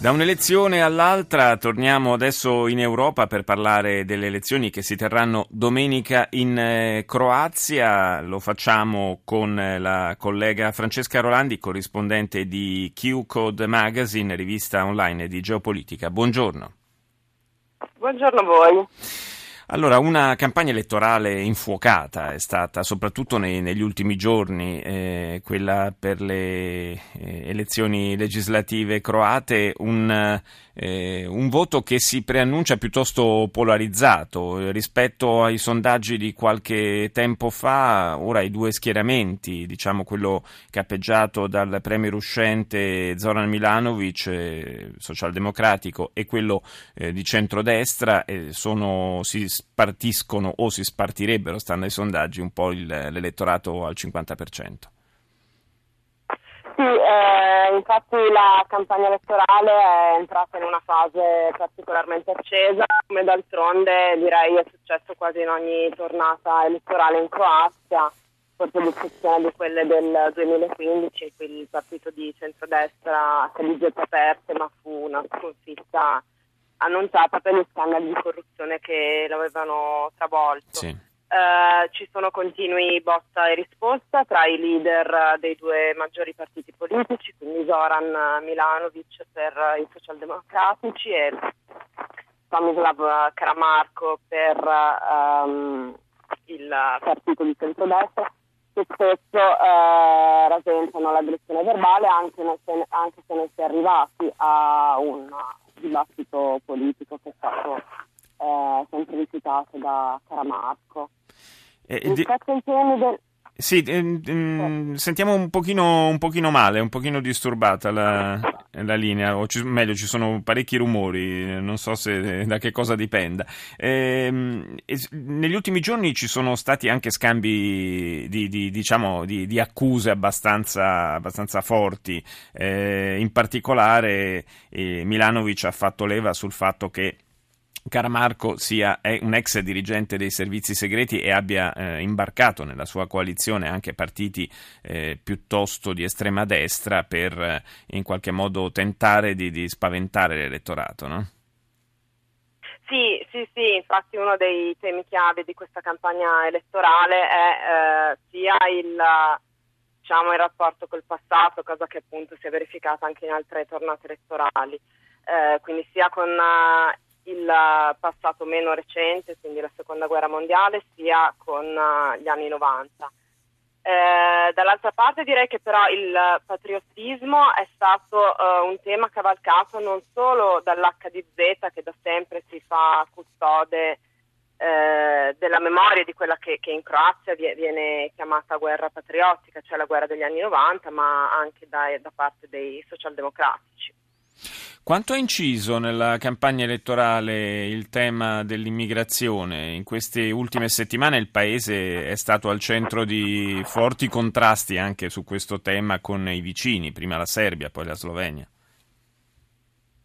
Da un'elezione all'altra torniamo adesso in Europa per parlare delle elezioni che si terranno domenica in eh, Croazia. Lo facciamo con eh, la collega Francesca Rolandi, corrispondente di Q-Code Magazine, rivista online di geopolitica. Buongiorno. Buongiorno a voi. Allora, una campagna elettorale infuocata è stata, soprattutto nei, negli ultimi giorni, eh, quella per le eh, elezioni legislative croate, un, eh, un, voto che si preannuncia piuttosto polarizzato rispetto ai sondaggi di qualche tempo fa. Ora i due schieramenti, diciamo quello capeggiato dal premier uscente Zoran Milanovic, eh, socialdemocratico, e quello eh, di centrodestra, eh, sono, si spartiscono o si spartirebbero, stando ai sondaggi, un po' il, l'elettorato al 50%. Sì, eh, infatti la campagna elettorale è entrata in una fase particolarmente accesa, come d'altronde direi è successo quasi in ogni tornata elettorale in Croazia, forse ad eccezione di quelle del 2015 in cui il partito di centrodestra si eligette aperte ma fu una sconfitta annunciata per gli scandali di corruzione che l'avevano travolto. Sì. Uh, ci sono continui botta e risposta tra i leader dei due maggiori partiti politici, quindi Zoran Milanovic per i socialdemocratici e Tomislav Karamarko per um, il partito di centrodestra, che spesso uh, rasentano l'aggressione verbale anche, se, anche se non si è arrivati a un dibattito politico che è stato eh, sempre visitato da Caramarco. Eh, di... del... Sì, eh, eh, sentiamo un pochino, un pochino, male, un pochino disturbata la, la linea, o ci, meglio ci sono parecchi rumori, non so se, da che cosa dipenda. Eh, negli ultimi giorni ci sono stati anche scambi di, di, diciamo, di, di accuse abbastanza, abbastanza forti, eh, in particolare eh, Milanovic ha fatto leva sul fatto che Caramarco sia un ex dirigente dei servizi segreti e abbia eh, imbarcato nella sua coalizione anche partiti eh, piuttosto di estrema destra per eh, in qualche modo tentare di, di spaventare l'elettorato, no? Sì, sì, sì, infatti uno dei temi chiave di questa campagna elettorale è eh, sia il, diciamo, il rapporto col passato, cosa che appunto si è verificata anche in altre tornate elettorali, eh, quindi sia con il passato meno recente, quindi la seconda guerra mondiale, sia con uh, gli anni 90. Eh, dall'altra parte direi che però il patriottismo è stato uh, un tema cavalcato non solo dall'HDZ che da sempre si fa custode eh, della memoria di quella che, che, in Croazia viene chiamata guerra patriottica, cioè la guerra degli anni 90, ma anche da, da parte dei socialdemocratici. Quanto ha inciso nella campagna elettorale il tema dell'immigrazione? In queste ultime settimane il Paese è stato al centro di forti contrasti anche su questo tema con i vicini, prima la Serbia, poi la Slovenia.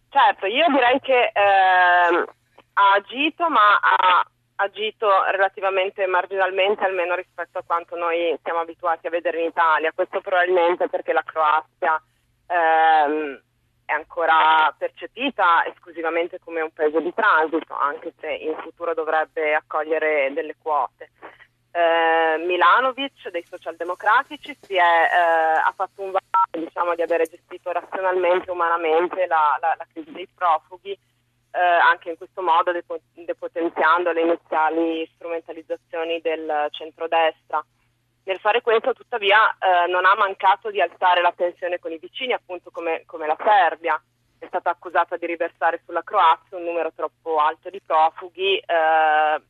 Certo, io direi che eh, ha agito, ma ha agito relativamente marginalmente, almeno rispetto a quanto noi siamo abituati a vedere in Italia. Questo probabilmente perché la Croazia... Eh, è ancora percepita esclusivamente come un paese di transito, anche se in futuro dovrebbe accogliere delle quote. Eh, Milanovic dei socialdemocratici è, eh, ha fatto un vantaggio diciamo, di avere gestito razionalmente umanamente la, la, la, crisi dei profughi, eh, anche in questo modo depo- depotenziando le iniziali strumentalizzazioni del centrodestra. Nel fare questo, tuttavia, eh, non ha mancato di alzare la tensione con i vicini, appunto come, come, la Serbia. È stata accusata di riversare sulla Croazia un numero troppo alto di profughi, eh,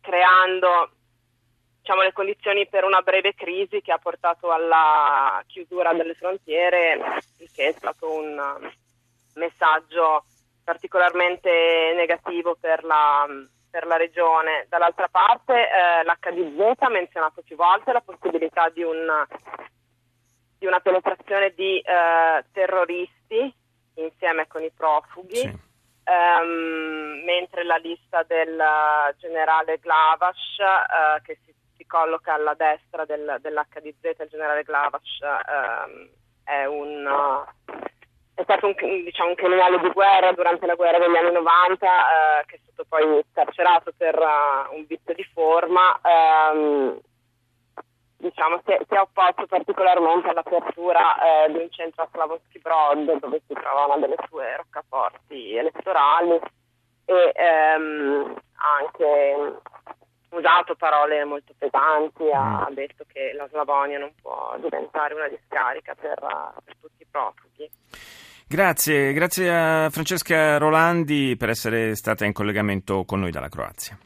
creando diciamo, le condizioni per una breve crisi che ha portato alla chiusura delle frontiere, il che è stato un messaggio particolarmente negativo per la per la regione. Dall'altra parte eh, l'HDZ ha menzionato più volte la possibilità di, un, di una penetrazione di eh, terroristi insieme con i profughi. Sì. ehm, mentre la lista del generale Glavash, eh, che si, si, colloca alla destra del, dell'HDZ, il generale Glavash ehm, è un è stato un, diciamo, un, criminale di guerra durante la guerra degli anni 90 eh, che è stato poi carcerato per uh, un vizio di forma. Ehm, diciamo, si, è, si, è, opposto particolarmente all'apertura eh, di un centro a Slavonski Brod dove si trova una delle sue roccaforti elettorali e ehm, ha anche usato parole molto pesanti, ha mm. detto che la Slavonia non può diventare una discarica per, per tutti i profughi. Grazie, grazie a Francesca Rolandi per essere stata in collegamento con noi dalla Croazia.